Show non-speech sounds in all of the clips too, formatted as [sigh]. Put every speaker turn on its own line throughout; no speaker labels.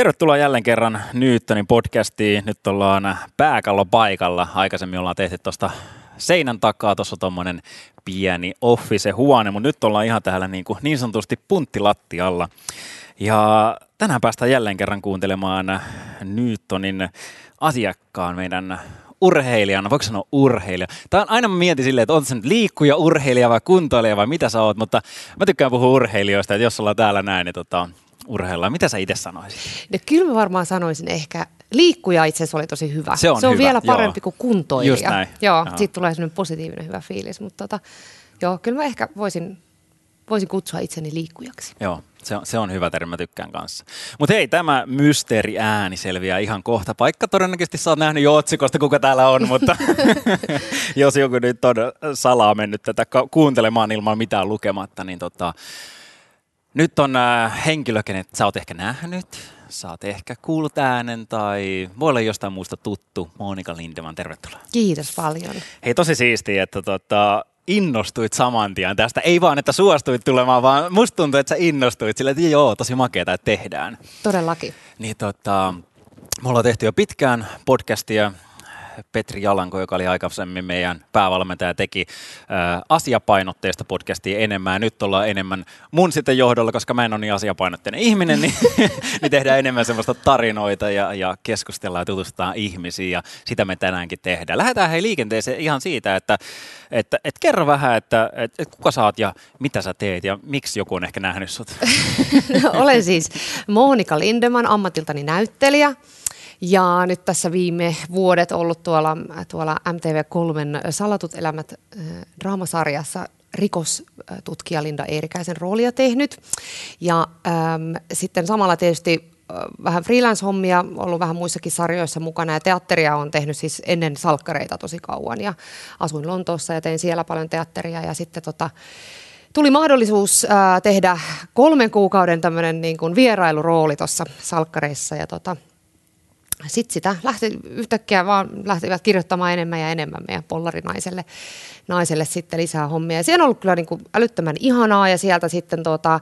Tervetuloa jälleen kerran Newtonin podcastiin. Nyt ollaan pääkallo paikalla. Aikaisemmin ollaan tehty tuosta seinän takaa tuossa tuommoinen pieni office-huone, mutta nyt ollaan ihan täällä niin, kuin niin sanotusti punttilattialla. Ja tänään päästään jälleen kerran kuuntelemaan Newtonin asiakkaan meidän urheilijana, voiko sanoa urheilija? Tämä on aina mä mietin silleen, että on se nyt liikkuja, urheilija vai kuntoilija vai mitä sä oot, mutta mä tykkään puhua urheilijoista, että jos ollaan täällä näin, niin tota, urheillaan. Mitä sä itse sanoisit?
No, kyllä mä varmaan sanoisin ehkä, liikkuja itse asiassa oli tosi hyvä.
Se on,
se on
hyvä,
vielä parempi
joo.
kuin kuntoilija.
Just näin.
Joo,
Joo.
siitä tulee sellainen positiivinen hyvä fiilis, mutta tota, joo, kyllä mä ehkä voisin, voisin kutsua itseni liikkujaksi.
Joo, se on, se on hyvä termi, mä tykkään kanssa. Mutta hei, tämä mysteeri ääni selviää ihan kohta. Paikka todennäköisesti sä oot nähnyt jo otsikosta, kuka täällä on, mutta [laughs] [laughs] jos joku nyt on salaa mennyt tätä kuuntelemaan ilman mitään lukematta, niin tota, nyt on äh, henkilö, kenet sä oot ehkä nähnyt, sä oot ehkä kuullut äänen tai voi olla jostain muusta tuttu. Monika Lindeman, tervetuloa.
Kiitos paljon.
Hei, tosi siistiä, että tota, innostuit saman tien tästä. Ei vaan, että suostuit tulemaan, vaan musta tuntuu, että sä innostuit sillä, että joo, tosi makeeta, että tehdään.
Todellakin.
Niin tota, me ollaan tehty jo pitkään podcastia. Petri Jalanko, joka oli aikaisemmin meidän päävalmentaja, teki ä, asiapainotteista podcastia enemmän. Nyt ollaan enemmän mun sitten johdolla, koska mä en ole niin asiapainotteinen ihminen, niin, [laughs] niin tehdään enemmän semmoista tarinoita ja, ja keskustellaan ja tutustutaan ihmisiin. Ja sitä me tänäänkin tehdään. Lähdetään hei liikenteeseen ihan siitä, että, että, että kerro vähän, että, että, että kuka sä oot ja mitä sä teet ja miksi joku on ehkä nähnyt sut. [laughs]
Olen siis Monika Lindeman, ammatiltani näyttelijä. Ja nyt tässä viime vuodet ollut tuolla, tuolla MTV3 Salatut elämät äh, draamasarjassa rikostutkija Linda Eerikäisen roolia tehnyt. Ja ähm, sitten samalla tietysti äh, vähän freelance-hommia, ollut vähän muissakin sarjoissa mukana. Ja teatteria on tehnyt siis ennen salkkareita tosi kauan. Ja asuin Lontoossa ja tein siellä paljon teatteria. Ja sitten tota, tuli mahdollisuus ää, tehdä kolmen kuukauden tämmöinen niin kuin vierailurooli tuossa salkkareissa. Ja tota, sitten sitä lähti yhtäkkiä vaan lähtivät kirjoittamaan enemmän ja enemmän meidän pollarinaiselle naiselle sitten lisää hommia. Ja se on ollut kyllä niin kuin älyttömän ihanaa ja sieltä sitten tota,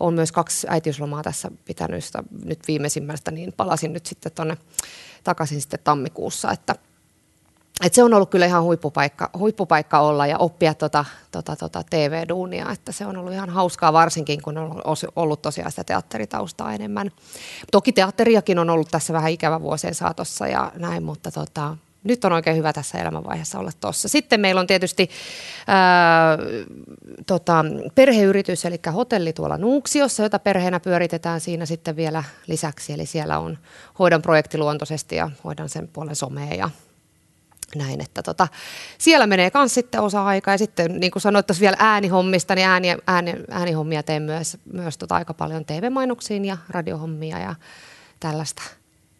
on myös kaksi äitiyslomaa tässä pitänyt sitä nyt viimeisimmästä, niin palasin nyt sitten tuonne takaisin sitten tammikuussa, että et se on ollut kyllä ihan huippupaikka, huippupaikka olla ja oppia tota, tota, tota TV-duunia, että se on ollut ihan hauskaa varsinkin, kun on ollut tosiaan sitä teatteritaustaa enemmän. Toki teatteriakin on ollut tässä vähän ikävä vuosien saatossa ja näin, mutta tota, nyt on oikein hyvä tässä elämänvaiheessa olla tuossa. Sitten meillä on tietysti ää, tota, perheyritys, eli hotelli tuolla Nuuksiossa, jota perheenä pyöritetään siinä sitten vielä lisäksi. Eli siellä on hoidon projektiluontoisesti ja hoidan sen puolen somea ja näin, että tota, siellä menee myös sitten osa-aikaa ja sitten niin kuin sanoit vielä äänihommista, niin ääni, ääni, äänihommia teen myös, myös tota aika paljon TV-mainoksiin ja radiohommia ja tällaista.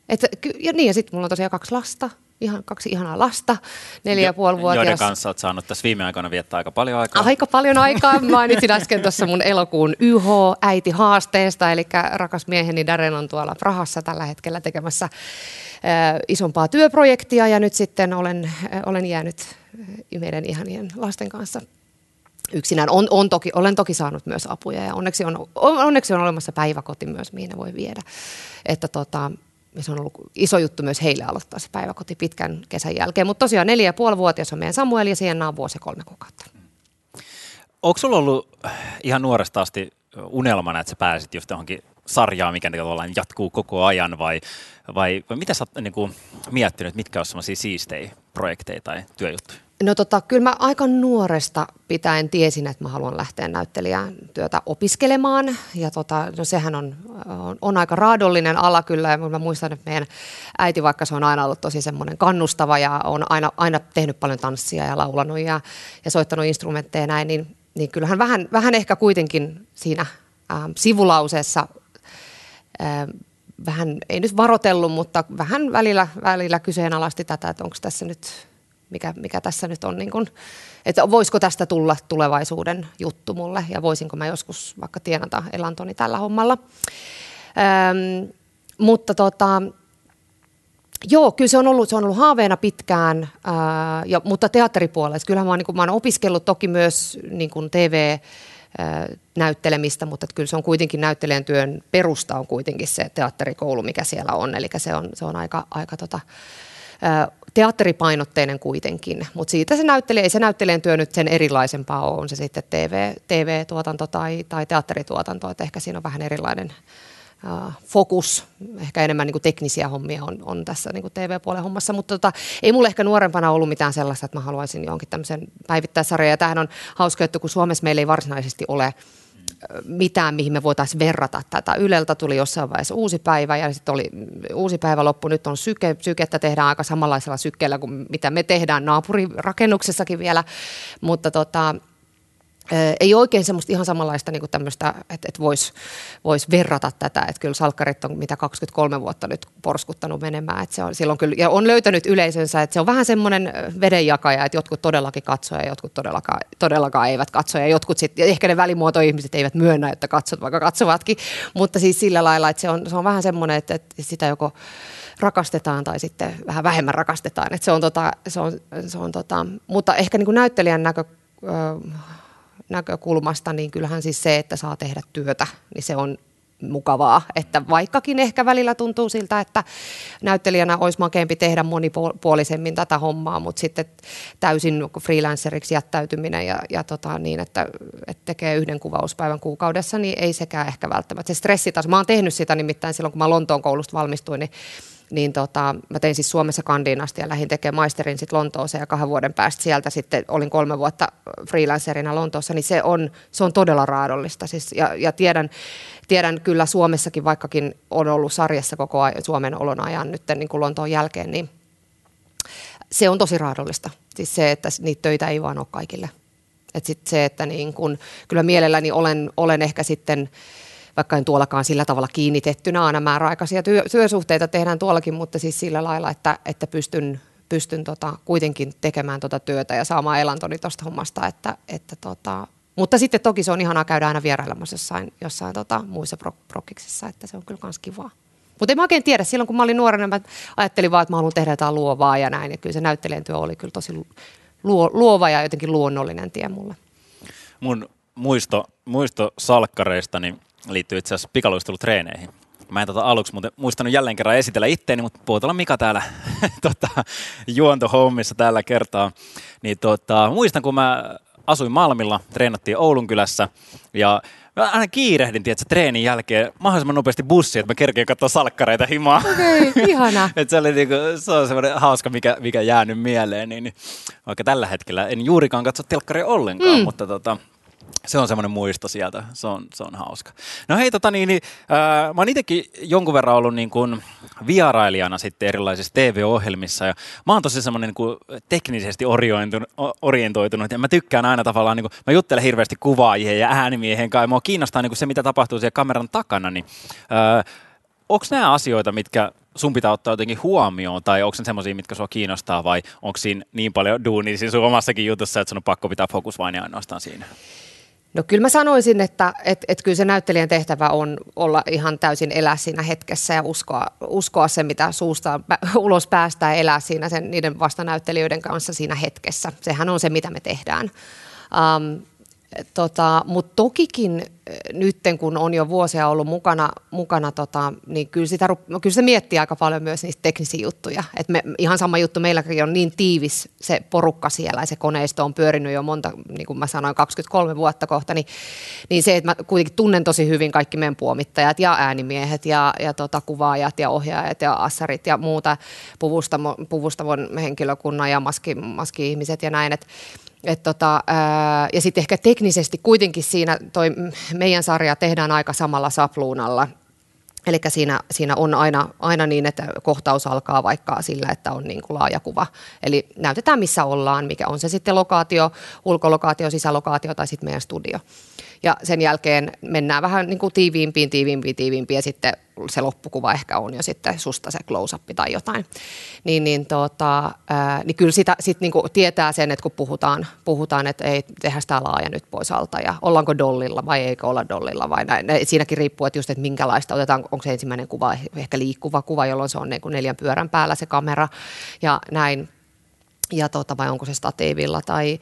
Et, ja niin, ja sitten mulla on tosiaan kaksi lasta, ihan, kaksi ihanaa lasta, neljä ja puoli vuotias.
Joiden kanssa olet saanut tässä viime aikoina viettää aika paljon aikaa.
Aika paljon aikaa. Mainitsin äsken tuossa mun elokuun YH-äiti-haasteesta, eli rakas mieheni Darren on tuolla Prahassa tällä hetkellä tekemässä äh, isompaa työprojektia ja nyt sitten olen, äh, olen jäänyt äh, meidän ihanien lasten kanssa yksinään. On, on toki, olen toki saanut myös apuja ja onneksi on, on, onneksi on olemassa päiväkoti myös, mihin ne voi viedä. Että tota, se on ollut iso juttu myös heille aloittaa se päiväkoti pitkän kesän jälkeen. Mutta tosiaan neljä ja puoli vuotias on meidän Samuel ja siihen on vuosi kolme kuukautta.
Onko sulla ollut ihan nuoresta asti unelmana, että sä pääsit just johonkin sarjaan, mikä tavallaan jatkuu koko ajan, vai, vai, vai mitä sä oot niin kuin, miettinyt, mitkä on sellaisia siistejä projekteja tai työjuttuja?
No tota, kyllä mä aika nuoresta pitäen tiesin, että mä haluan lähteä näyttelijän työtä opiskelemaan. Ja tota, no sehän on, on, on, aika raadollinen ala kyllä. Ja mä muistan, että meidän äiti, vaikka se on aina ollut tosi semmoinen kannustava ja on aina, aina tehnyt paljon tanssia ja laulanut ja, ja soittanut instrumentteja näin, niin, niin kyllähän vähän, vähän ehkä kuitenkin siinä ähm, sivulauseessa vähän, ei nyt varotellut, mutta vähän välillä, välillä kyseenalaisti tätä, että onko tässä nyt mikä, mikä tässä nyt on, niin kuin, että voisiko tästä tulla tulevaisuuden juttu mulle ja voisinko mä joskus vaikka tienata elantoni tällä hommalla. Ähm, mutta tota, Joo, kyllä se on ollut, se on ollut haaveena pitkään, ää, ja, mutta teatteripuolella. Kyllähän mä oon, niin kuin, mä oon opiskellut toki myös niin kuin TV, näyttelemistä, mutta kyllä se on kuitenkin näyttelijän työn perusta on kuitenkin se teatterikoulu, mikä siellä on, eli se on, se on aika, aika tota, teatteripainotteinen kuitenkin, mutta siitä se näyttelijä, ei se näyttelijän työ nyt sen erilaisempaa ole, on se sitten TV, TV-tuotanto tai, tai teatterituotanto, että ehkä siinä on vähän erilainen fokus, ehkä enemmän niin kuin teknisiä hommia on, on tässä niin kuin TV-puolen hommassa, mutta tota, ei mulle ehkä nuorempana ollut mitään sellaista, että mä haluaisin jonkin tämmöisen päivittäisarjan, ja tämähän on hauska, että kun Suomessa meillä ei varsinaisesti ole mitään, mihin me voitaisiin verrata tätä. Yleltä tuli jossain vaiheessa uusi päivä ja sitten oli uusi päivä loppu. Nyt on syke, sykettä tehdään aika samanlaisella sykkeellä kuin mitä me tehdään naapurirakennuksessakin vielä, mutta tota, ei oikein semmoista ihan samanlaista niin tämmöistä, että, että voisi vois verrata tätä, että kyllä salkkarit on mitä 23 vuotta nyt porskuttanut menemään, että se on, silloin kyllä, ja on löytänyt yleisönsä, että se on vähän semmoinen vedenjakaja, että jotkut todellakin katsoo ja jotkut todellakaan, todellakaan eivät katso. Ja jotkut sitten, ehkä ne välimuotoihmiset eivät myönnä, että katsot, vaikka katsovatkin, mutta siis sillä lailla, että se on, se on vähän semmoinen, että, että sitä joko rakastetaan tai sitten vähän vähemmän rakastetaan, että se on tota, se on, se on tota, mutta ehkä niin kuin näyttelijän näkö, näkökulmasta, niin kyllähän siis se, että saa tehdä työtä, niin se on mukavaa, että vaikkakin ehkä välillä tuntuu siltä, että näyttelijänä olisi makeampi tehdä monipuolisemmin tätä hommaa, mutta sitten täysin freelanceriksi jättäytyminen ja, ja tota, niin, että, että tekee yhden kuvauspäivän kuukaudessa, niin ei sekään ehkä välttämättä. Se stressitaso, mä oon tehnyt sitä nimittäin silloin, kun mä Lontoon koulusta valmistuin, niin niin tota, mä tein siis Suomessa kandiin asti ja lähdin tekemään maisterin sitten Lontooseen ja kahden vuoden päästä sieltä sitten olin kolme vuotta freelancerina Lontoossa, niin se on, se on todella raadollista. Siis, ja, ja tiedän, tiedän kyllä Suomessakin, vaikkakin on ollut sarjassa koko ajan, Suomen olon ajan nyt niin kuin Lontoon jälkeen, niin se on tosi raadollista. Siis se, että niitä töitä ei vaan ole kaikille. Et sit se, että niin kun, kyllä mielelläni olen, olen ehkä sitten vaikka en tuollakaan sillä tavalla kiinnitettynä aina määräaikaisia työ, työsuhteita tehdään tuollakin, mutta siis sillä lailla, että, että pystyn, pystyn tota, kuitenkin tekemään tuota työtä ja saamaan elantoni tuosta hommasta. Että, että tota, mutta sitten toki se on ihanaa käydä aina vierailemassa jossain, jossain tota, muissa pro, prokiksissa, että se on kyllä myös kivaa. Mutta en mä oikein tiedä, silloin kun mä olin nuorena, mä ajattelin vaan, että mä haluan tehdä jotain luovaa ja näin. Ja kyllä se näyttelijän työ oli kyllä tosi luo, luova ja jotenkin luonnollinen tie mulle.
Mun muisto, muisto salkkareista, niin liittyy itse asiassa pikaluistelutreeneihin. Mä en tota aluksi muuten muistanut jälleen kerran esitellä itteeni, mutta puhutaan Mika täällä [laughs] tota, juontohommissa tällä kertaa. Niin tota, muistan, kun mä asuin Malmilla, treenattiin Oulun kylässä ja Mä aina kiirehdin, tiedätkö, treenin jälkeen mahdollisimman nopeasti bussi, että mä kerkeen katsoa salkkareita himaa.
Okei, okay, ihana. [laughs]
Et se, oli niinku, se on semmoinen hauska, mikä, mikä jäänyt mieleen. Niin, niin, vaikka tällä hetkellä en juurikaan katso telkkaria ollenkaan, mm. mutta tota, se on semmoinen muisto sieltä, se on, se on hauska. No hei, tota niin, niin äh, mä oon itsekin jonkun verran ollut niin kuin vierailijana sitten erilaisissa TV-ohjelmissa ja mä oon tosi semmoinen niin kuin teknisesti orientoitunut, orientoitunut ja mä tykkään aina tavallaan, niin kuin, mä juttelen hirveästi kuvaajien ja äänimiehen kanssa ja mua kiinnostaa niin kuin se, mitä tapahtuu siellä kameran takana, niin äh, onko nämä asioita, mitkä sun pitää ottaa jotenkin huomioon, tai onko ne semmoisia, mitkä sua kiinnostaa, vai onko siinä niin paljon duunia siinä sun omassakin jutussa, että sun on pakko pitää fokus vain ja ainoastaan siinä?
No kyllä mä sanoisin, että et, et kyllä se näyttelijän tehtävä on olla ihan täysin elää siinä hetkessä ja uskoa, uskoa se, mitä suusta [laughs] ulos päästään elää siinä sen, niiden vastanäyttelijöiden kanssa siinä hetkessä. Sehän on se, mitä me tehdään. Um, Tota, Mutta tokikin nytten, kun on jo vuosia ollut mukana, mukana tota, niin kyllä, sitä, kyllä se miettii aika paljon myös niistä teknisiä juttuja. Et me, ihan sama juttu, meilläkin on niin tiivis se porukka siellä ja se koneisto on pyörinyt jo monta, niin kuin mä sanoin, 23 vuotta kohta, niin, niin se, että mä kuitenkin tunnen tosi hyvin kaikki meidän puomittajat ja äänimiehet ja, ja tota, kuvaajat ja ohjaajat ja assarit ja muuta puvustavon, puvustavon henkilökunnan ja maski, maski-ihmiset ja näin, että et tota, ää, ja sitten ehkä teknisesti kuitenkin siinä toi meidän sarja tehdään aika samalla sapluunalla. Eli siinä, siinä on aina, aina niin, että kohtaus alkaa vaikka sillä, että on niin kuin laaja kuva. Eli näytetään missä ollaan, mikä on se sitten lokaatio, ulkolokaatio, sisälokaatio tai sitten meidän studio. Ja sen jälkeen mennään vähän niin kuin tiiviimpiin, tiiviimpiin, tiiviimpiin ja sitten se loppukuva ehkä on jo sitten susta se close-up tai jotain. Niin, niin, tota, ää, niin kyllä sitä sit niin kuin tietää sen, että kun puhutaan, puhutaan, että ei tehdä sitä laaja nyt pois alta ja ollaanko dollilla vai eikö olla dollilla vai näin. Siinäkin riippuu, että just, että minkälaista otetaan, onko se ensimmäinen kuva ehkä liikkuva kuva, jolloin se on niin kuin neljän pyörän päällä se kamera ja näin. Ja tota, vai onko se statiivilla tai,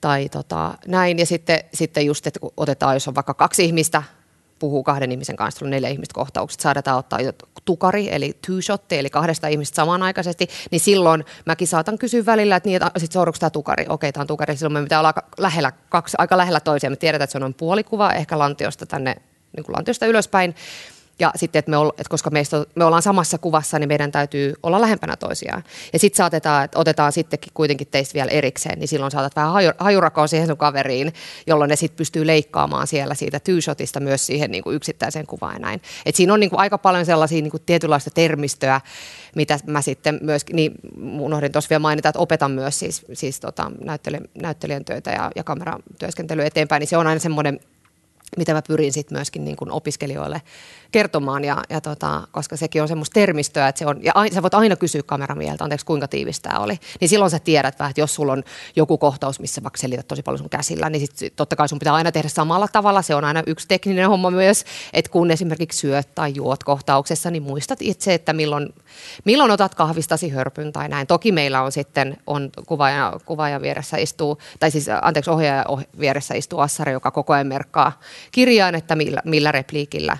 tai tota, näin. Ja sitten, sitten just, että kun otetaan, jos on vaikka kaksi ihmistä, puhuu kahden ihmisen kanssa, on neljä ihmistä kohtaukset, saadaan ottaa tukari, eli two shot, eli kahdesta ihmistä samanaikaisesti, niin silloin mäkin saatan kysyä välillä, että, niin, että sit seuraavaksi tämä tukari, okei, tämä on tukari, silloin me pitää olla aika lähellä, kaksi, aika lähellä toisiaan, me tiedetään, että se on puolikuva, ehkä lantiosta tänne, niin kuin lantiosta ylöspäin, ja sitten, että, me ol, että koska meistä, me ollaan samassa kuvassa, niin meidän täytyy olla lähempänä toisiaan. Ja sitten saatetaan, että otetaan sittenkin kuitenkin teistä vielä erikseen, niin silloin saatat vähän hajurakoon siihen sun kaveriin, jolloin ne sitten pystyy leikkaamaan siellä siitä two-shotista myös siihen niin kuin yksittäiseen kuvaan ja näin. Et siinä on niin kuin aika paljon sellaisia niin kuin tietynlaista termistöä, mitä mä sitten myös, niin unohdin tuossa vielä mainita, että opetan myös siis, siis tota, näyttelijän, näyttelijän töitä ja, ja kameratyöskentelyä eteenpäin, niin se on aina semmoinen mitä mä pyrin sitten myöskin niin kuin opiskelijoille kertomaan, ja, ja tota, koska sekin on semmoista termistöä, että se on, ja sä voit aina kysyä kameramieltä, anteeksi kuinka tiivistä oli, niin silloin sä tiedät vähän, että jos sulla on joku kohtaus, missä vaikka selität tosi paljon sun käsillä, niin sit totta kai sun pitää aina tehdä samalla tavalla, se on aina yksi tekninen homma myös, että kun esimerkiksi syöt tai juot kohtauksessa, niin muistat itse, että milloin, milloin otat kahvistasi hörpyn tai näin. Toki meillä on sitten, on kuvaaja, kuvaaja vieressä istuu, tai siis anteeksi ohjaaja vieressä istuu assari, joka koko ajan merkkaa kirjaan, että millä, millä repliikillä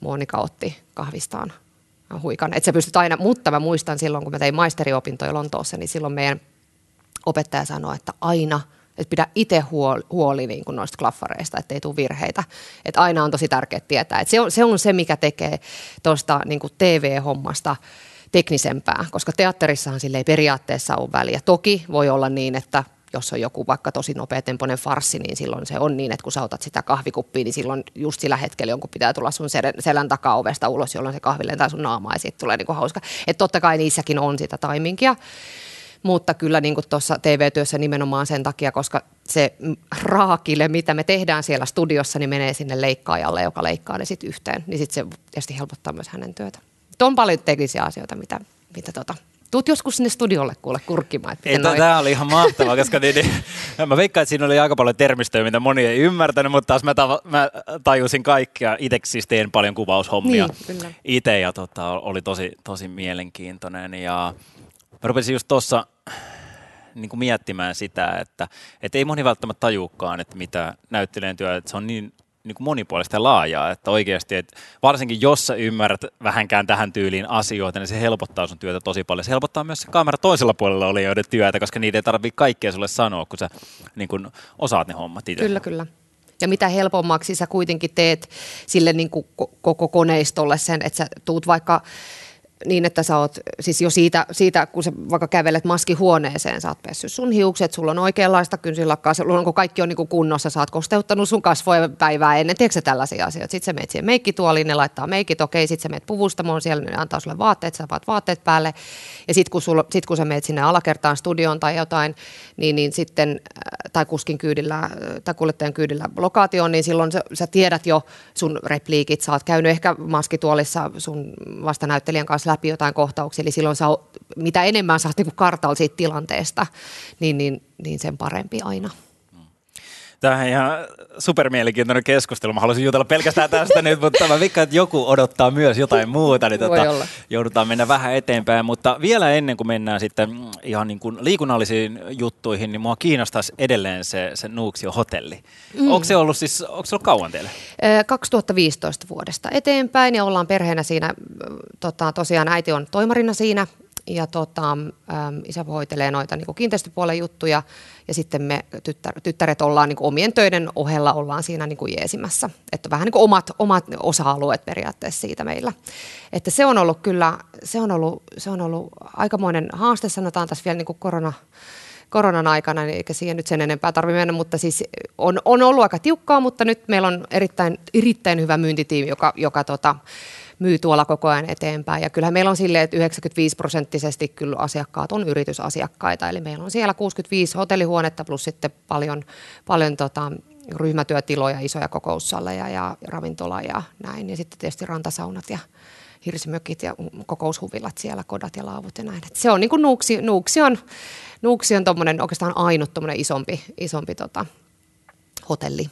Monika otti kahvistaan huikan. Että sä pystyt aina, mutta mä muistan silloin, kun mä tein maisteriopintoja Lontoossa, niin silloin meidän opettaja sanoi, että aina, että pidä itse huoli, huoli niin kuin noista klaffareista, että ei tule virheitä. Että aina on tosi tärkeää tietää. Että se, on, se on se, mikä tekee tuosta niin TV-hommasta teknisempää, koska teatterissahan sille ei periaatteessa ole väliä. Toki voi olla niin, että jos on joku vaikka tosi nopeatempoinen farssi, niin silloin se on niin, että kun sä otat sitä kahvikuppia, niin silloin just sillä hetkellä jonkun pitää tulla sun selän takaa ovesta ulos, jolloin se kahvi lentää sun naamaa ja sitten tulee niinku hauska. Että totta kai niissäkin on sitä taiminkia, mutta kyllä niin tuossa TV-työssä nimenomaan sen takia, koska se raakille, mitä me tehdään siellä studiossa, niin menee sinne leikkaajalle, joka leikkaa ne sitten yhteen. Niin sitten se tietysti helpottaa myös hänen työtä. on paljon teknisiä asioita, mitä, mitä tota, Tuut joskus sinne studiolle kuule kurkkimaan. Että
ei, Tämä oli ihan mahtavaa, koska niin, niin, [laughs] mä veikkaan, että siinä oli aika paljon termistöjä, mitä moni ei ymmärtänyt, mutta taas mä, ta- mä tajusin kaikkia. Itse siis teen paljon kuvaushommia niin, itse ja tota, oli tosi, tosi mielenkiintoinen. Ja mä rupesin just tuossa niin miettimään sitä, että, että ei moni välttämättä tajuukaan, että mitä näyttelijän työ, että se on niin niin kuin monipuolista ja laajaa, että oikeasti, että varsinkin jos sä ymmärrät vähänkään tähän tyyliin asioita, niin se helpottaa sun työtä tosi paljon. Se helpottaa myös se kamera toisella puolella olijoiden työtä, koska niitä ei tarvitse kaikkea sulle sanoa, kun sä niin kuin osaat ne hommat itse.
Kyllä, kyllä. Ja mitä helpommaksi sä kuitenkin teet sille niin kuin koko koneistolle sen, että sä tuut vaikka niin, että sä oot, siis jo siitä, siitä kun sä vaikka kävelet maskihuoneeseen, sä oot pessyt sun hiukset, sulla on oikeanlaista kynsilakkaa, sulla on, kun kaikki on niin kunnossa, sä oot kosteuttanut sun kasvoja päivää ennen, tiedätkö tällaisia asioita. Sitten sä meet siihen meikkituoliin, ne laittaa meikit, okei, sitten sä meet puvustamoon, siellä ne antaa sulle vaatteet, sä vaat vaatteet päälle, ja sitten kun, sit, kun sä meet sinne alakertaan studioon tai jotain, niin, niin sitten, äh, tai kuskin kyydillä, äh, tai kuljettajan kyydillä lokaatioon, niin silloin sä, sä tiedät jo sun repliikit, sä oot käynyt ehkä maskituolissa sun vastanäyttelijän kanssa läpi jotain kohtauksia, eli silloin sä, mitä enemmän saat niin kartalla siitä tilanteesta, niin, niin, niin sen parempi aina.
Tämä on ihan supermielenkiintoinen keskustelu. Mä haluaisin jutella pelkästään tästä nyt, mutta mä vikkaan, että joku odottaa myös jotain muuta, niin tota, joudutaan mennä vähän eteenpäin. Mutta vielä ennen kuin mennään sitten ihan niin kuin liikunnallisiin juttuihin, niin mua kiinnostaisi edelleen se, se Nuuksio hotelli. Mm. Onko se ollut siis, onko se ollut kauan teille?
2015 vuodesta eteenpäin ja ollaan perheenä siinä, tota, tosiaan äiti on toimarina siinä ja tota, äm, isä hoitelee noita niin kiinteistöpuolen juttuja ja sitten me tyttär, tyttäret ollaan niin omien töiden ohella ollaan siinä niin jeesimässä. Että vähän niin kuin omat, omat osa-alueet periaatteessa siitä meillä. Että se on ollut kyllä, se on ollut, se on ollut aikamoinen haaste, sanotaan tässä vielä niin kuin korona, koronan aikana, niin eikä siihen nyt sen enempää tarvitse mennä, mutta siis on, on ollut aika tiukkaa, mutta nyt meillä on erittäin, erittäin hyvä myyntitiimi, joka, joka tota, myy tuolla koko ajan eteenpäin. Ja kyllähän meillä on silleen, että 95 prosenttisesti kyllä asiakkaat on yritysasiakkaita, eli meillä on siellä 65 hotellihuonetta plus sitten paljon, paljon tota, ryhmätyötiloja, isoja kokoussaleja ja ravintola ja näin. Ja sitten tietysti rantasaunat ja hirsimökit ja kokoushuvilat siellä, kodat ja laavut ja näin. Et se on niin kuin Nuuksi, Nuuksi on, Nuuksi on tommonen, oikeastaan ainut isompi, isompi tota, hotelli.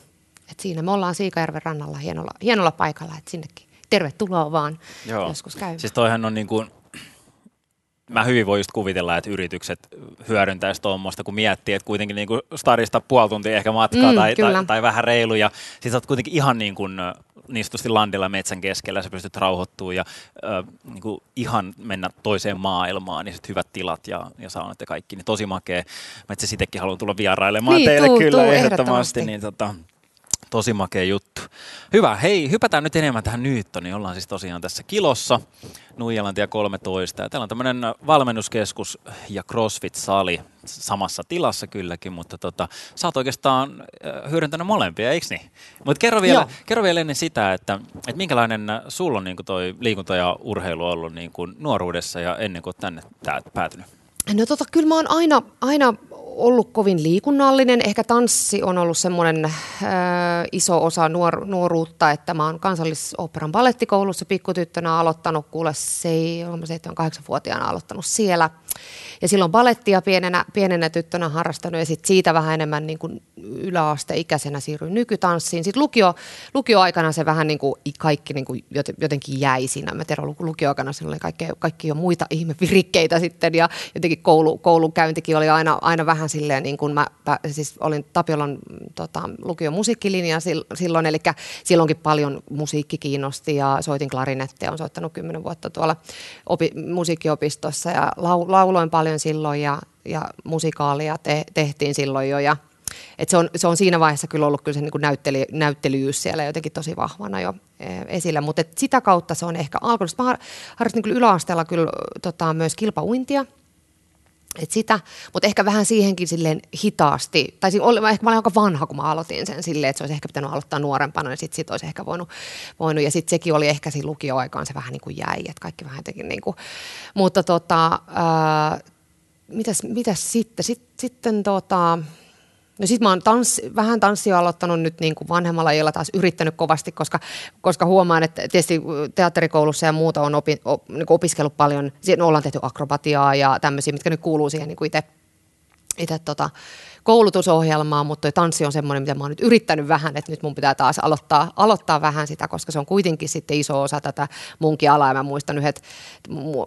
Et siinä me ollaan Siikajärven rannalla hienolla, hienolla paikalla, että sinnekin tervetuloa vaan Joo. joskus käymään.
Siis toihan on niin kuin, mä hyvin voi just kuvitella, että yritykset hyödyntäisi tuommoista, kun miettii, että kuitenkin niin kuin starista puoli tuntia ehkä matkaa mm, tai, tai, tai, vähän reilu, ja sit sä oot kuitenkin ihan niin kuin niin sanotusti landilla metsän keskellä, sä pystyt rauhoittumaan ja äh, niin kuin ihan mennä toiseen maailmaan, niin sit hyvät tilat ja, ja saunat ja kaikki, niin tosi makea. Mä itse sittenkin haluan tulla vierailemaan niin, teille tuu, kyllä tuu, ehdottomasti, ehdottomasti. niin tota, Tosi makea juttu. Hyvä, hei, hypätään nyt enemmän tähän Nyyttoniin. Ollaan siis tosiaan tässä kilossa, Nuijalantia 13. Ja täällä on tämmöinen valmennuskeskus ja CrossFit-sali samassa tilassa kylläkin, mutta tota, sä oot oikeastaan hyödyntänyt molempia, eikö niin? Mutta kerro vielä, kerro vielä ennen sitä, että, että minkälainen sulla on niin toi liikunta ja urheilu ollut niin kuin nuoruudessa ja ennen kuin tänne päätynyt?
No tota, kyllä mä oon aina, aina ollut kovin liikunnallinen. Ehkä tanssi on ollut semmoinen iso osa nuor- nuoruutta, että mä oon kansallisoperan ballettikoulussa pikkutyttönä aloittanut, kuule se, 7-8-vuotiaana aloittanut siellä – ja silloin balettia pienenä, pienenä tyttönä harrastanut ja sit siitä vähän enemmän niin kuin yläasteikäisenä siirryin nykytanssiin. Sitten lukio, lukioaikana se vähän niin kuin kaikki niin kuin jotenkin jäi siinä. Mä tiedän, lukioaikana siinä oli kaikki, kaikki jo muita ihmevirikkeitä sitten ja jotenkin koulu, koulunkäyntikin oli aina, aina vähän silleen niin kuin mä siis olin Tapiolan tota, lukion musiikkilinja silloin, eli silloinkin paljon musiikki kiinnosti ja soitin klarinettia, on soittanut kymmenen vuotta tuolla opi, musiikkiopistossa ja lau, lauloin paljon silloin ja, ja musikaalia te, tehtiin silloin jo ja et se, on, se on siinä vaiheessa kyllä ollut kyllä se niin näyttely, näyttelyys siellä jotenkin tosi vahvana jo e, esillä, mutta sitä kautta se on ehkä alkanut. Mä harrastin kyllä yläasteella kyllä tota, myös kilpauintia, et sitä, mutta ehkä vähän siihenkin silleen hitaasti, tai oli, ehkä mä olin aika vanha, kun mä aloitin sen silleen, että se olisi ehkä pitänyt aloittaa nuorempana, niin sitten sit olisi ehkä voinut, voinut. Ja sitten sekin oli ehkä siinä lukioaikaan se vähän niin kuin jäi, että kaikki vähän jotenkin niin kuin, mutta tota, ää, mitäs, mitäs sitten, sitten, sitten tota, No sit mä oon tanssi, vähän tanssia aloittanut nyt niin kuin vanhemmalla iällä taas yrittänyt kovasti, koska, koska huomaan, että tietysti teatterikoulussa ja muuta on opi, op, niin opiskellut paljon. Siinä ollaan tehty akrobatiaa ja tämmöisiä, mitkä nyt kuuluu siihen niin itse itse tota, koulutusohjelmaa, mutta tanssi on semmoinen, mitä mä oon nyt yrittänyt vähän, että nyt mun pitää taas aloittaa, aloittaa vähän sitä, koska se on kuitenkin sitten iso osa tätä munkin alaa. Ja mä muistan yhdet,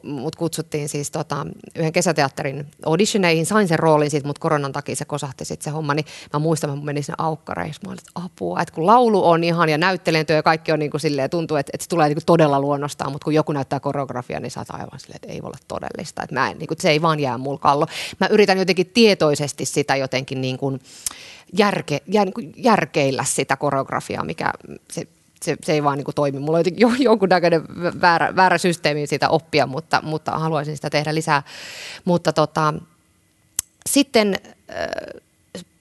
mut kutsuttiin siis tota, yhden kesäteatterin auditioneihin, sain sen roolin siitä, mutta koronan takia se kosahti sitten se homma, niin mä muistan, että mä menin sinne aukkareissa, mä olin, että apua, että kun laulu on ihan ja näyttelijäntyö ja kaikki on niin kuin silleen, tuntuu, että, että se tulee niin kuin todella luonnostaan, mutta kun joku näyttää koreografia, niin oot aivan silleen, että ei voi olla todellista, että mä en, niin kuin, se ei vaan jää mulla kallo. Mä yritän jotenkin tietoisesti sitä jotenkin jotenkin niin kuin järke, jär, niin järkeillä sitä koreografiaa, mikä se, se, se ei vaan niin kuin toimi. Mulla on jo, jonkunnäköinen väärä, väärä systeemi sitä oppia, mutta, mutta haluaisin sitä tehdä lisää. Mutta tota, sitten äh,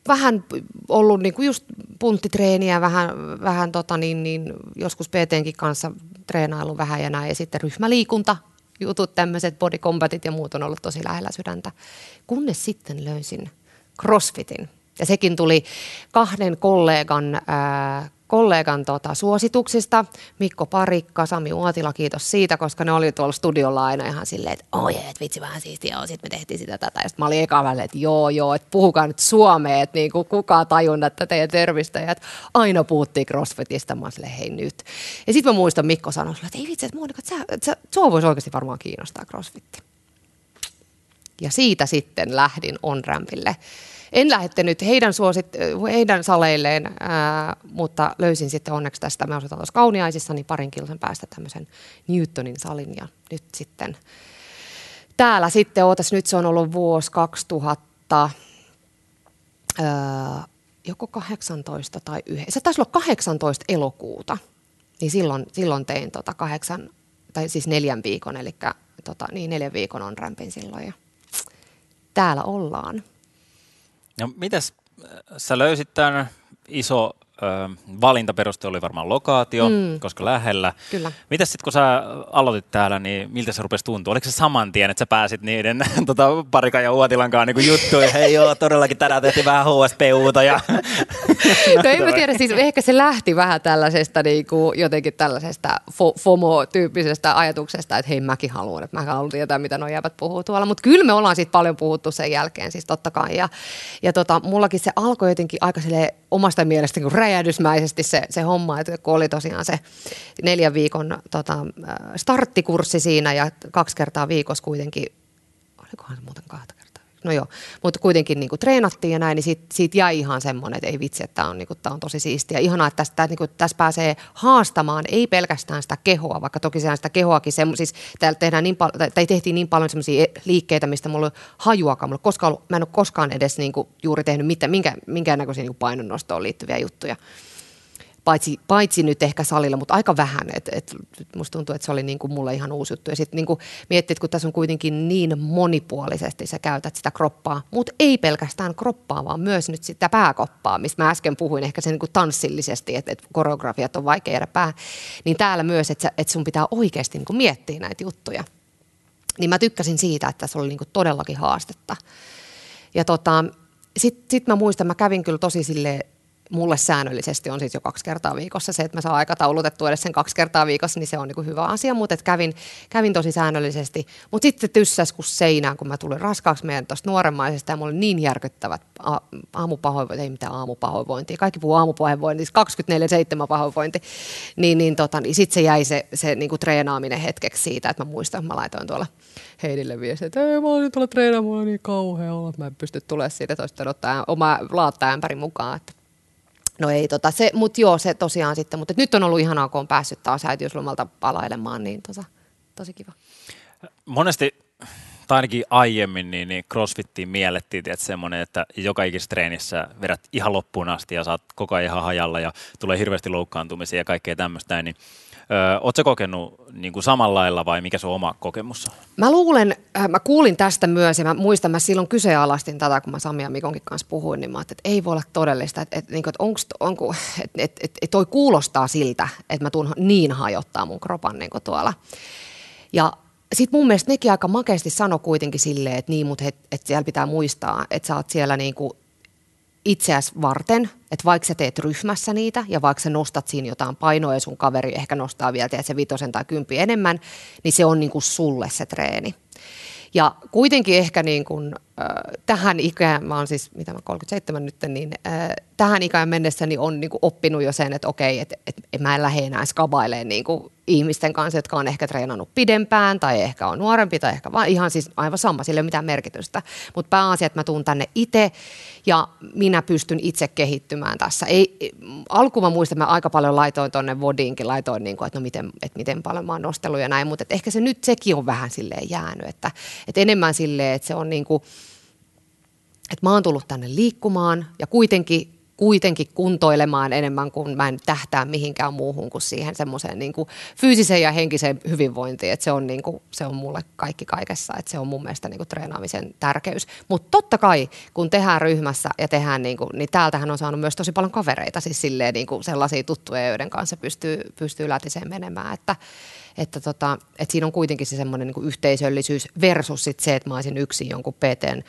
vähän ollut niin kuin just punttitreeniä, vähän, vähän tota niin, niin, joskus PTnkin kanssa treenailu vähän ja näin. Ja sitten ryhmäliikunta, jutut, tämmöiset body combatit ja muut on ollut tosi lähellä sydäntä. Kunnes sitten löysin CrossFitin. Ja sekin tuli kahden kollegan, ää, kollegan tota, suosituksista. Mikko Parikka, Sami Uotila, kiitos siitä, koska ne oli tuolla studiolla aina ihan silleen, että oi, et vitsi vähän siistiä, sitten me tehtiin sitä tätä. Ja sitten mä olin eka välillä, että joo, joo, että puhukaa nyt suomea, että niin kukaan tajunnut, että teidän tervistäjät aina puhuttiin CrossFitista. Mä olin hei nyt. Ja sitten mä muistan, Mikko sanoi, että ei vitsi, että Monika, että sä, sä, sua voisi oikeasti varmaan kiinnostaa CrossFitti. Ja siitä sitten lähdin on-rampille. En lähettänyt heidän, suosit, heidän saleilleen, ää, mutta löysin sitten onneksi tästä, me asutaan tuossa Kauniaisissa, niin parin kilsan päästä tämmöisen Newtonin salin ja nyt sitten täällä sitten, ootas nyt se on ollut vuosi 2000, ää, joko 18 tai 9, se taisi olla 18 elokuuta, niin silloin, silloin tein tota kahdeksan, tai siis neljän viikon, eli tota, niin neljän viikon on rämpin silloin ja täällä ollaan.
No mitäs äh, sä löysit tämän iso valintaperuste oli varmaan lokaatio, mm. koska lähellä.
Kyllä.
Mitäs sitten kun sä aloitit täällä, niin miltä se rupesi tuntua? Oliko se saman tien, että sä pääsit niiden [laughs] tota, Parikan ja Uotilankaan niin juttuun, hei joo, todellakin tänään tehtiin vähän HSP-uuta. Ja... [laughs]
no en mä tiedä, siis ehkä se lähti vähän tällaisesta niin kuin, jotenkin tällaisesta FOMO-tyyppisestä ajatuksesta, että hei mäkin haluan, että mä haluan tietää, mitä nuo jäävät puhuu tuolla. Mutta kyllä me ollaan siitä paljon puhuttu sen jälkeen, siis totta kai. Ja, ja tota, mullakin se alkoi jotenkin aika omasta mielestä niin räjähdysmäisesti se, se homma, että kun oli tosiaan se neljän viikon tota, starttikurssi siinä ja kaksi kertaa viikossa kuitenkin olikohan se muuten kahta. No joo, mutta kuitenkin niin kuin treenattiin ja näin, niin siitä, siitä jäi ihan semmoinen, että ei vitsi, että tämä on, niin kuin, tämä on tosi siistiä. Ihanaa, että tästä, niin kuin, tässä pääsee haastamaan, ei pelkästään sitä kehoa, vaikka toki sehän sitä kehoakin, se, siis täällä tehdään niin paljon, tai tehtiin niin paljon semmoisia liikkeitä, mistä mulla ei hajuakaan, mulla koskaan ollut, mä en ole koskaan edes niin kuin, juuri tehnyt mitään, minkä, minkäännäköisiä niin painonnostoon liittyviä juttuja paitsi, paitsi nyt ehkä salilla, mutta aika vähän. Et, et, musta tuntuu, että se oli niin kuin mulle ihan uusi juttu. Ja sitten niin miettii, että kun tässä on kuitenkin niin monipuolisesti, sä käytät sitä kroppaa, mutta ei pelkästään kroppaa, vaan myös nyt sitä pääkoppaa, mistä mä äsken puhuin ehkä se niin kuin tanssillisesti, että, että koreografiat on vaikea jäädä pää. Niin täällä myös, että, että sun pitää oikeasti niin kuin miettiä näitä juttuja. Niin mä tykkäsin siitä, että se oli niin kuin todellakin haastetta. Ja tota, sitten sit mä muistan, mä kävin kyllä tosi silleen mulle säännöllisesti on siis jo kaksi kertaa viikossa. Se, että mä saan aikataulutettua edes sen kaksi kertaa viikossa, niin se on niin kuin hyvä asia, mutta kävin, kävin tosi säännöllisesti. Mutta sitten tyssäs kuin seinään, kun mä tulin raskaaksi meidän tuosta nuoremmaisesta ja mulla oli niin järkyttävät a- aamupahoinvointi, ei mitään aamupahoinvointia, kaikki puhuu aamupahoinvointi, siis 24-7 pahoinvointi, niin, niin, tota, niin sitten se jäi se, se niin kuin treenaaminen hetkeksi siitä, että mä muistan, että mä laitoin tuolla Heidille viestiä, että ei mä olin tuolla treenaamaan, niin kauhea olla, että mä en pysty tulemaan siitä, että olisi ottaa oma laattaämpäri mukaan, että No ei, tota, se, mutta joo, se tosiaan sitten, mutta nyt on ollut ihanaa, kun on päässyt taas äitiyslomalta palailemaan, niin tota, tosi kiva.
Monesti, tai ainakin aiemmin, niin, niin crossfittiin miellettiin, että semmoinen, että joka ikisessä treenissä vedät ihan loppuun asti ja saat koko ajan ihan hajalla ja tulee hirveästi loukkaantumisia ja kaikkea tämmöistä, niin Oletko kokenut niin kuin samalla lailla vai mikä se on oma kokemus
Mä luulen, äh, mä kuulin tästä myös ja mä muistan, mä silloin kyseenalaistin tätä, kun mä Sami ja Mikonkin kanssa puhuin, niin mä että ei voi olla todellista, että, että, että, onko, onko, että, että, että toi kuulostaa siltä, että mä tuun niin hajottaa mun kropan niin tuolla. Ja sitten mun mielestä nekin aika makeasti sano kuitenkin silleen, että niin, mutta että, että siellä pitää muistaa, että sä oot siellä niin kuin itseäsi varten, että vaikka sä teet ryhmässä niitä ja vaikka sä nostat siinä jotain painoa ja sun kaveri ehkä nostaa vielä se vitosen tai kympi enemmän, niin se on niin kuin sulle se treeni. Ja kuitenkin ehkä niin kuin, tähän ikään, mä oon siis, mitä mä 37 nyt, niin äh, tähän ikään mennessä niin on niin oppinut jo sen, että okei, että, että, että mä en lähde enää skabailemaan niin ihmisten kanssa, jotka on ehkä treenannut pidempään tai ehkä on nuorempi tai ehkä vaan ihan siis aivan sama, sillä ei ole mitään merkitystä. Mutta pääasia, että mä tuun tänne itse ja minä pystyn itse kehittymään tässä. Ei, alkuun mä muistan, että mä aika paljon laitoin tuonne vodiinkin, laitoin, niin kuin, että no miten, että miten paljon mä oon nostellut ja näin, mutta ehkä se nyt sekin on vähän silleen jäänyt, että, että enemmän silleen, että se on niin kuin, että mä oon tullut tänne liikkumaan ja kuitenkin kuitenkin kuntoilemaan enemmän kuin mä en tähtää mihinkään muuhun kuin siihen semmoiseen niin kuin fyysiseen ja henkiseen hyvinvointiin. Että se, on niin kuin, se on mulle kaikki kaikessa, että se on mun mielestä niin kuin treenaamisen tärkeys. Mutta totta kai, kun tehdään ryhmässä ja tehdään, niin, kuin, niin täältähän on saanut myös tosi paljon kavereita, siis silleen niin kuin sellaisia tuttuja, joiden kanssa pystyy, pystyy lätiseen menemään. Että, että, tota, että siinä on kuitenkin se semmoinen niin yhteisöllisyys versus sit se, että mä olisin yksin jonkun PTn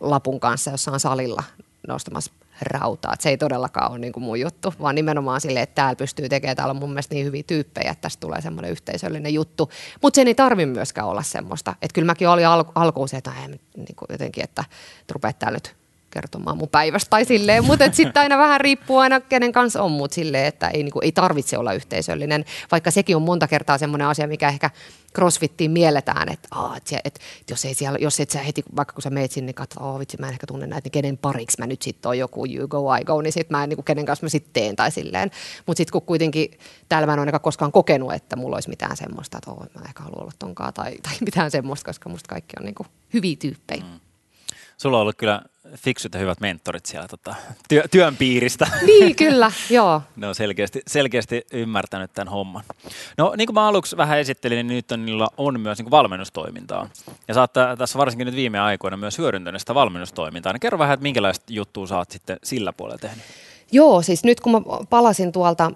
lapun kanssa jossain salilla nostamassa rautaa. Et se ei todellakaan ole niin kuin mun juttu, vaan nimenomaan sille, että täällä pystyy tekemään, täällä on mun mielestä niin hyviä tyyppejä, että tästä tulee semmoinen yhteisöllinen juttu. Mutta sen ei tarvi myöskään olla semmoista. Että kyllä mäkin olin al- alkuun se, että niin kuin jotenkin, että rupeat täällä nyt kertomaan mun päivästä tai silleen, mutta sitten aina vähän riippuu aina kenen kanssa on, mutta silleen, että ei, niinku, ei tarvitse olla yhteisöllinen, vaikka sekin on monta kertaa semmoinen asia, mikä ehkä crossfittiin mielletään, että, aa, että, et, et, jos, ei siellä, jos et sä heti, vaikka kun sä meet sinne, niin että vitsi, mä en ehkä tunne näitä, niin kenen pariksi mä nyt sitten on joku you go, I go, niin sitten mä en, niin kenen kanssa mä sitten teen tai silleen. Mutta sitten kun kuitenkin täällä mä en ole koskaan kokenut, että mulla olisi mitään semmoista, että mä ehkä haluan olla tonkaan tai, tai mitään semmoista, koska musta kaikki on niin kuin hyviä tyyppejä. Mm.
Sulla on ollut kyllä fiksut ja hyvät mentorit siellä tota, työ, työn piiristä.
Niin, kyllä, [laughs] joo.
ne on selkeästi, selkeästi ymmärtänyt tämän homman. No niin kuin mä aluksi vähän esittelin, niin nyt on, niillä on myös niin valmennustoimintaa. Ja sä oot tässä varsinkin nyt viime aikoina myös hyödyntänyt sitä valmennustoimintaa. Niin kerro vähän, että minkälaista juttua sä oot sitten sillä puolella tehnyt?
Joo, siis nyt kun mä palasin tuolta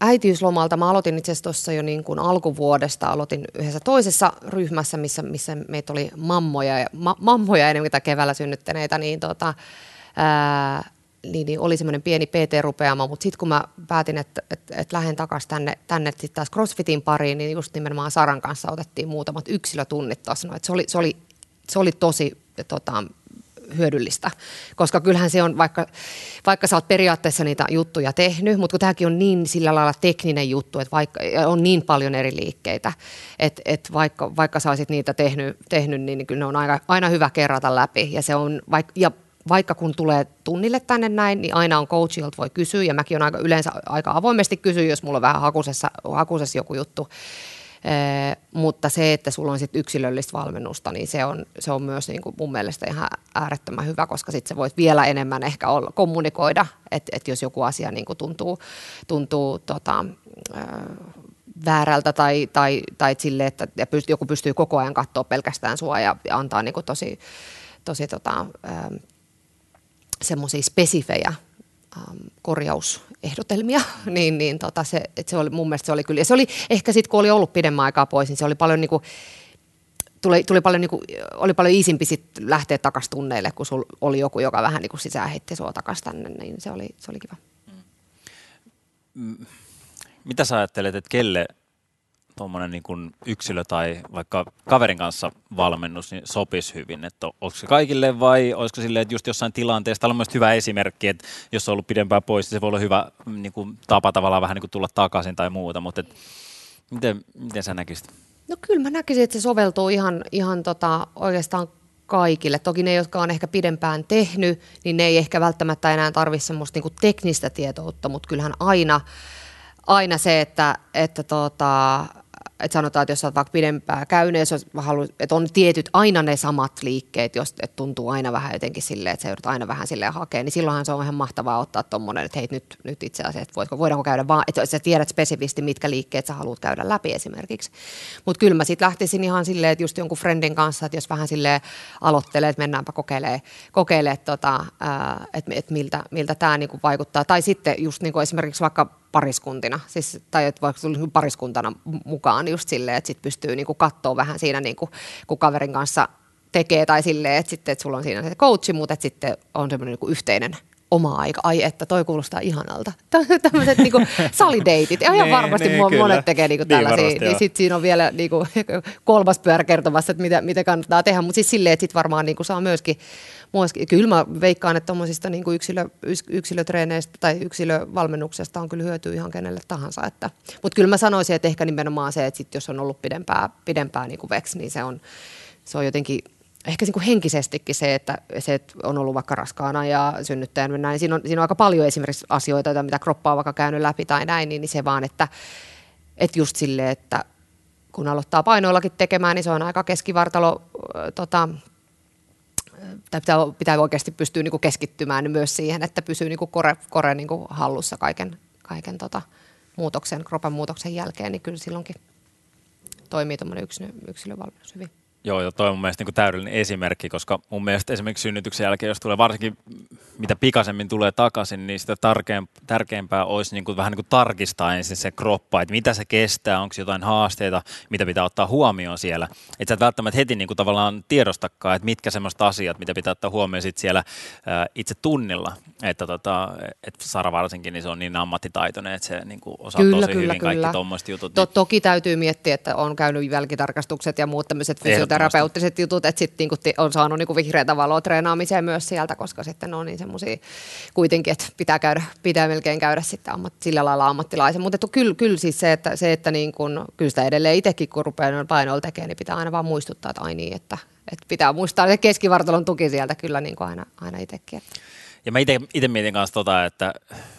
äitiyslomalta, mä aloitin itse asiassa tuossa jo niin kuin alkuvuodesta, aloitin yhdessä toisessa ryhmässä, missä, missä meitä oli mammoja, ma, mammoja ennen kuin keväällä synnyttäneitä, niin, tota, ää, niin, niin oli semmoinen pieni PT-rupeama, mutta sitten kun mä päätin, että et, et lähden takaisin tänne, tänne sitten taas CrossFitin pariin, niin just nimenomaan Saran kanssa otettiin muutamat yksilötunnit tuossa, no, se, oli, se, oli, se oli tosi tota, hyödyllistä. Koska kyllähän se on, vaikka, vaikka sä oot periaatteessa niitä juttuja tehnyt, mutta kun tämäkin on niin sillä lailla tekninen juttu, että vaikka on niin paljon eri liikkeitä, että, että vaikka, vaikka sä olisit niitä tehnyt, tehnyt niin kyllä ne on aina, aina hyvä kerrata läpi. Ja se on, vaikka, ja vaikka kun tulee tunnille tänne näin, niin aina on coach, jolta voi kysyä, ja mäkin on aika, yleensä aika avoimesti kysyä, jos mulla on vähän hakusessa, hakusessa joku juttu. Mutta se, että sulla on sit yksilöllistä valmennusta, niin se on, se on myös niin kuin mun mielestä ihan äärettömän hyvä, koska sitten sä voit vielä enemmän ehkä olla, kommunikoida, että et jos joku asia niin kuin tuntuu, tuntuu tota, väärältä tai, tai, tai sille, että joku pystyy koko ajan katsoa pelkästään sua ja, ja antaa niin kuin tosi, tosi tota, semmoisia spesifejä ähm, korjausehdotelmia, [laughs] niin, niin tota se, että se oli, mun mielestä se oli kyllä, ja se oli ehkä sitten kun oli ollut pidemmän aikaa pois, niin se oli paljon niin kuin, tuli, tuli paljon, niin kuin, oli paljon isimpi sit lähteä takaisin tunneille, kun sul oli joku, joka vähän niin kuin sisään heitti sua takaisin tänne, niin se oli, se oli kiva.
Mm. Mitä sä ajattelet, että kelle tuommoinen niin yksilö tai vaikka kaverin kanssa valmennus niin sopisi hyvin? Että onko se kaikille vai olisiko silleen, että just jossain tilanteessa, tämä on myös hyvä esimerkki, että jos on ollut pidempään pois, niin se voi olla hyvä niin kuin, tapa tavallaan vähän niin kuin tulla takaisin tai muuta, mutta et, miten, miten sä näkisit?
No kyllä mä näkisin, että se soveltuu ihan, ihan tota, oikeastaan kaikille. Toki ne, jotka on ehkä pidempään tehnyt, niin ne ei ehkä välttämättä enää tarvitse semmoista niin teknistä tietoutta, mutta kyllähän aina, aina se, että, että tota, että sanotaan, että jos olet vaikka pidempään käynyt, että on tietyt aina ne samat liikkeet, jos että tuntuu aina vähän jotenkin silleen, että sä joudut aina vähän silleen hakemaan, niin silloinhan se on ihan mahtavaa ottaa tuommoinen, että hei nyt, nyt itse asiassa, että voitko, voidaanko käydä vaan, että sä tiedät spesifisti, mitkä liikkeet sä haluat käydä läpi esimerkiksi. Mutta kyllä mä sitten lähtisin ihan silleen, että just jonkun friendin kanssa, että jos vähän silleen aloittelee, että mennäänpä kokeilemaan, kokeilee, tota, että, että miltä, miltä tämä niinku vaikuttaa. Tai sitten just niinku esimerkiksi vaikka pariskuntina, siis, tai että vaikka tuli niinku pariskuntana mukaan just silleen, että sit pystyy niinku katsoa vähän siinä, niinku, kun kaverin kanssa tekee, tai silleen, että, sitten, että sulla on siinä se coachi, mutta että sitten on semmoinen niinku yhteinen oma aika. Ai että toi kuulostaa ihanalta. [laughs] Tämmöiset niinku salideitit. Ihan niin, varmasti niin, monet tekee niinku niin, tällaisia. Varmasti, niin sitten siinä on vielä niinku [laughs] kolmas pyörä kertomassa, että mitä, mitä kannattaa tehdä. Mutta siis silleen, että sit varmaan niinku saa myöskin, kyllä mä veikkaan, että tuommoisista niinku yksilö, yksilötreeneistä tai yksilövalmennuksesta on kyllä hyötyä ihan kenelle tahansa. Että, mutta kyllä mä sanoisin, että ehkä nimenomaan se, että sit jos on ollut pidempää, pidempää niinku veksi, niin se on, se on jotenkin ehkä niin kuin henkisestikin se että, se, että on ollut vaikka raskaana ja synnyttäjän näin, siinä on, siinä on aika paljon esimerkiksi asioita, mitä kroppa on vaikka käynyt läpi tai näin, niin se vaan, että, että just silleen, että kun aloittaa painoillakin tekemään, niin se on aika keskivartalo, tota, tai pitää, pitää oikeasti pystyä niin kuin keskittymään myös siihen, että pysyy niin kuin kore, kore niin kuin hallussa kaiken, kaiken tota, muutoksen, kropan muutoksen jälkeen, niin kyllä silloinkin toimii tuommoinen yksilö, yksilövalmennus hyvin.
Joo, ja toi on mun mielestä niin täydellinen esimerkki, koska mun mielestä esimerkiksi synnytyksen jälkeen, jos tulee varsinkin mitä pikaisemmin tulee takaisin, niin sitä tärkeämpää olisi niin kuin, vähän niin kuin tarkistaa ensin se kroppa, että mitä se kestää, onko jotain haasteita, mitä pitää ottaa huomioon siellä. Että sä et välttämättä heti niin kuin, tavallaan tiedostakaan, että mitkä semmoista asiat, mitä pitää ottaa huomioon sit siellä ää, itse tunnilla. Että tota, et Sara varsinkin, niin se on niin ammattitaitoinen, että se niin kuin, osaa kyllä, tosi kyllä, hyvin kyllä. kaikki tuommoiset jutut.
To- toki täytyy miettiä, että on käynyt jälkitarkastukset ja muut tämmöiset fysioterapeuttiset jutut, että sitten niinku on saanut niinku vihreätä valoa treenaamiseen myös sieltä, koska sitten on niin semmoisia kuitenkin, että pitää, käydä, pitää melkein käydä sitten ammat, sillä lailla ammattilaisen. Mutta kyllä, kyllä siis se, että, se, että niin kun, kyllä sitä edelleen itsekin, kun rupeaa painoilla tekemään, niin pitää aina vaan muistuttaa, että ai niin, että, että pitää muistaa se keskivartalon tuki sieltä kyllä niin kuin aina, aina itsekin.
Ja mä itse mietin kanssa tota, että,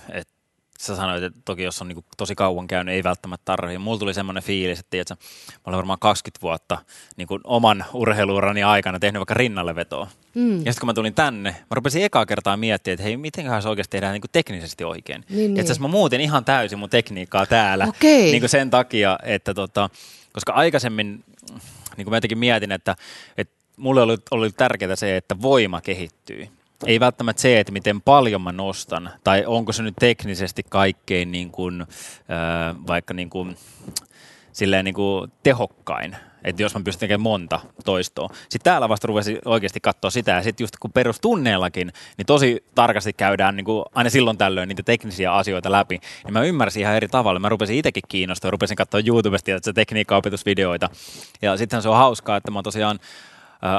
että sä sanoit, että toki jos on niin tosi kauan käynyt, ei välttämättä tarvitse. Mulla tuli semmoinen fiilis, että tiedätkö, mä olen varmaan 20 vuotta niin kuin oman urheiluurani aikana tehnyt vaikka rinnalle vetoa. Mm. Ja sitten kun mä tulin tänne, mä rupesin ekaa kertaa miettimään, että hei, miten se oikeasti tehdään niin kuin teknisesti oikein. Niin, niin. Itse mä muutin ihan täysin mun tekniikkaa täällä okay. niin kuin sen takia, että tota, koska aikaisemmin, niin kuin mä jotenkin mietin, että, että mulle oli, oli tärkeää se, että voima kehittyy ei välttämättä se, että miten paljon mä nostan, tai onko se nyt teknisesti kaikkein niin kuin, äh, vaikka niin kuin, silleen niin kuin tehokkain, että jos mä pystyn tekemään monta toistoa. Sitten täällä vasta ruvesi oikeasti katsoa sitä, ja sitten just kun perustunneellakin, niin tosi tarkasti käydään niin kuin aina silloin tällöin niitä teknisiä asioita läpi, niin mä ymmärsin ihan eri tavalla. Mä rupesin itsekin kiinnostua, rupesin katsoa YouTubesta että se tekniikka-opetusvideoita, ja sitten se on hauskaa, että mä oon tosiaan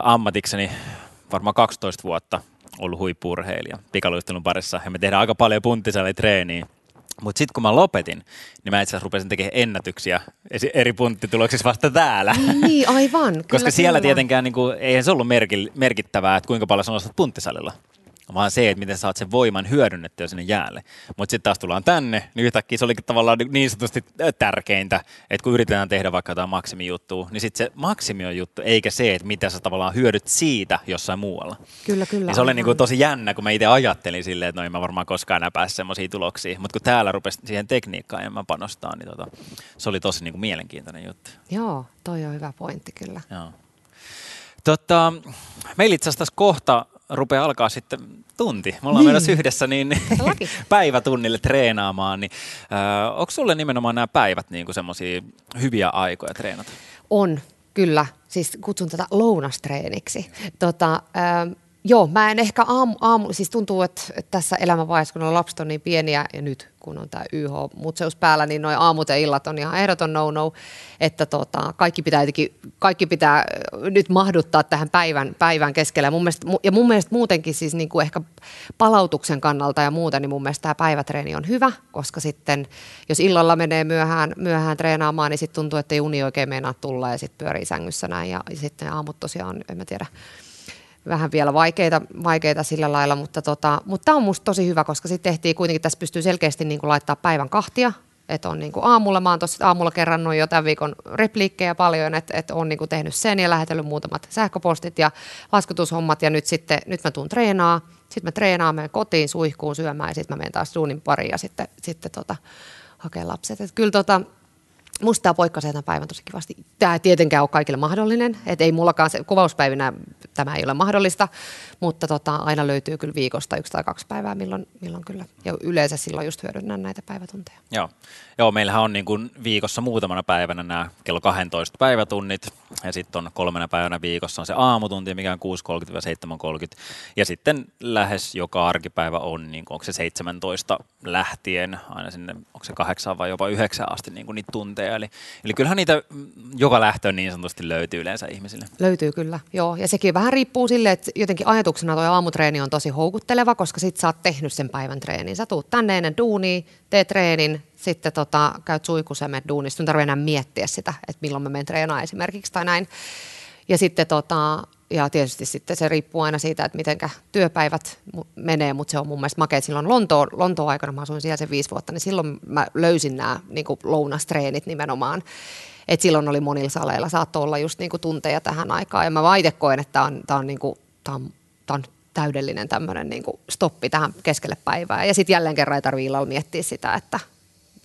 ammatikseni varmaan 12 vuotta ollut huippurheilija pikaluistelun parissa ja me tehdään aika paljon treeniä. Mutta sitten kun mä lopetin, niin mä itse asiassa rupesin tekemään ennätyksiä eri punttituloksissa vasta täällä.
Niin, aivan. [laughs]
Koska
kyllä,
siellä
kyllä.
tietenkään, niin kuin, eihän se ollut merkittävää, että kuinka paljon sä nostat punttisalilla vaan se, että miten saat sen voiman hyödynnettyä sinne jäälle. Mutta sitten taas tullaan tänne, niin yhtäkkiä se olikin tavallaan niin sanotusti tärkeintä, että kun yritetään tehdä vaikka jotain maksimijuttua, niin sitten se maksimi on juttu, eikä se, että mitä sä tavallaan hyödyt siitä jossain muualla.
Kyllä, kyllä.
Ja se oli niin kuin tosi jännä, kun mä itse ajattelin silleen, että no en mä varmaan koskaan enää pääse semmoisia tuloksia. Mutta kun täällä rupesi siihen tekniikkaan ja mä panostaa, niin tota, se oli tosi niin kuin mielenkiintoinen juttu.
Joo, toi on hyvä pointti kyllä.
Joo. Tota, meillä itse asiassa kohta rupeaa alkaa sitten tunti. Me ollaan niin. menossa yhdessä niin [laughs] päivätunnille treenaamaan. Niin, äh, onko sulle nimenomaan nämä päivät niin semmoisia hyviä aikoja treenata?
On, kyllä. Siis kutsun tätä lounastreeniksi. Tota, äh, Joo, mä en ehkä aamu, aamu siis tuntuu, että, että tässä elämänvaiheessa, kun on lapset on niin pieniä ja nyt kun on tämä YH-mutseus päällä, niin noin aamut ja illat on ihan ehdoton no-no, että tota, kaikki, pitää jotenkin, kaikki pitää nyt mahduttaa tähän päivän, päivän keskelle. Ja mun, mielestä, ja mun mielestä muutenkin siis niin kuin ehkä palautuksen kannalta ja muuten, niin mun mielestä tämä päivätreeni on hyvä, koska sitten jos illalla menee myöhään, myöhään treenaamaan, niin sitten tuntuu, että ei uni oikein meinaa tulla ja sitten pyörii sängyssä näin ja, ja sitten aamut tosiaan, en mä tiedä, vähän vielä vaikeita, vaikeita sillä lailla, mutta, tota, mutta tämä on musta tosi hyvä, koska sitten tehtiin kuitenkin, tässä pystyy selkeästi niin kuin laittaa päivän kahtia, että on niin kuin aamulla, mä oon tuossa aamulla kerrannut jo tämän viikon repliikkejä paljon, että, että on niin kuin tehnyt sen ja lähetellyt muutamat sähköpostit ja laskutushommat ja nyt sitten, nyt mä tuun treenaa, sitten mä treenaan, menen kotiin suihkuun syömään ja sitten mä menen taas duunin pariin ja sitten, sitten tota, hakee lapset. Että kyllä tota, musta tämä poikkasee tämän päivän tosi kivasti. Tämä ei tietenkään ole kaikille mahdollinen, että ei mullakaan se, kuvauspäivinä tämä ei ole mahdollista, mutta tota, aina löytyy kyllä viikosta yksi tai kaksi päivää, milloin, milloin kyllä. Ja yleensä silloin just hyödynnän näitä päivätunteja.
Joo, Joo meillähän on niin kuin viikossa muutamana päivänä nämä kello 12 päivätunnit ja sitten on kolmena päivänä viikossa on se aamutunti, mikä on 6.30-7.30 ja sitten lähes joka arkipäivä on, niin kuin, onko se 17 lähtien aina sinne, onko se kahdeksan vai jopa yhdeksän asti niin kuin niitä tunteja. Eli, eli kyllähän niitä joka lähtö niin sanotusti löytyy yleensä ihmisille.
Löytyy kyllä, joo. Ja sekin vähän riippuu sille, että jotenkin ajatuksena tuo aamutreeni on tosi houkutteleva, koska sit sä oot tehnyt sen päivän treenin. Sä tuut tänne ennen duunia, teet treenin, sitten tota, käyt suikusemet duunista. Nyt tarvitse enää miettiä sitä, että milloin mä menen treenaamaan esimerkiksi tai näin. Ja sitten tota, ja tietysti sitten se riippuu aina siitä, että miten työpäivät menee, mutta se on mun mielestä makea. Silloin Lontoon, Lontoon aikana, mä asuin siellä sen viisi vuotta, niin silloin mä löysin nämä niin lounastreenit nimenomaan. Et silloin oli monilla saleilla, saattoi olla just niin tunteja tähän aikaan. Ja mä vaan itse koen, että tämä on, on, niin on, on täydellinen tämmöinen niin stoppi tähän keskelle päivää. Ja sitten jälleen kerran ei tarvitse miettiä sitä, että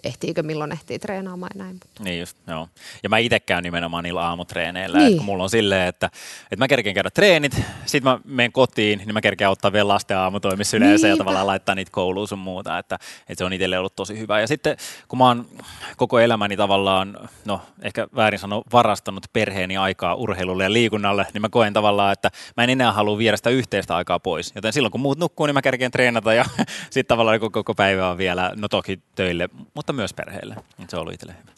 ehtiikö milloin ehtii treenaamaan ja näin. Mutta.
Niin just, joo. Ja mä itse käyn nimenomaan niillä aamutreeneillä, niin. kun mulla on silleen, että, että mä kerkeen käydä treenit, sit mä menen kotiin, niin mä kerkeen ottaa vielä lasten aamutoimissa yleensä Niinpä. ja tavallaan laittaa niitä kouluun sun muuta, että, että se on itselle ollut tosi hyvä. Ja sitten kun mä oon koko elämäni tavallaan, no ehkä väärin sano, varastanut perheeni aikaa urheilulle ja liikunnalle, niin mä koen tavallaan, että mä en enää halua viedä sitä yhteistä aikaa pois. Joten silloin kun muut nukkuu, niin mä kerkeen treenata ja [laughs] sitten tavallaan koko, koko päivä on vielä, no toki töille, mutta myös perheelle. Se on ollut itselle hyvä.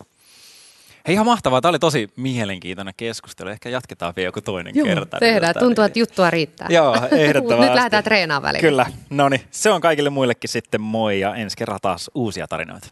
Hei, ihan mahtavaa. Tämä oli tosi mielenkiintoinen keskustelu. Ehkä jatketaan vielä joku toinen
Joo,
kerta.
tehdään. Tuntuu, että juttua riittää.
Joo, [laughs] ehdottomasti.
Nyt lähdetään treenaamaan välillä.
Kyllä. No niin, se on kaikille muillekin sitten moi ja ensi kerran taas uusia tarinoita.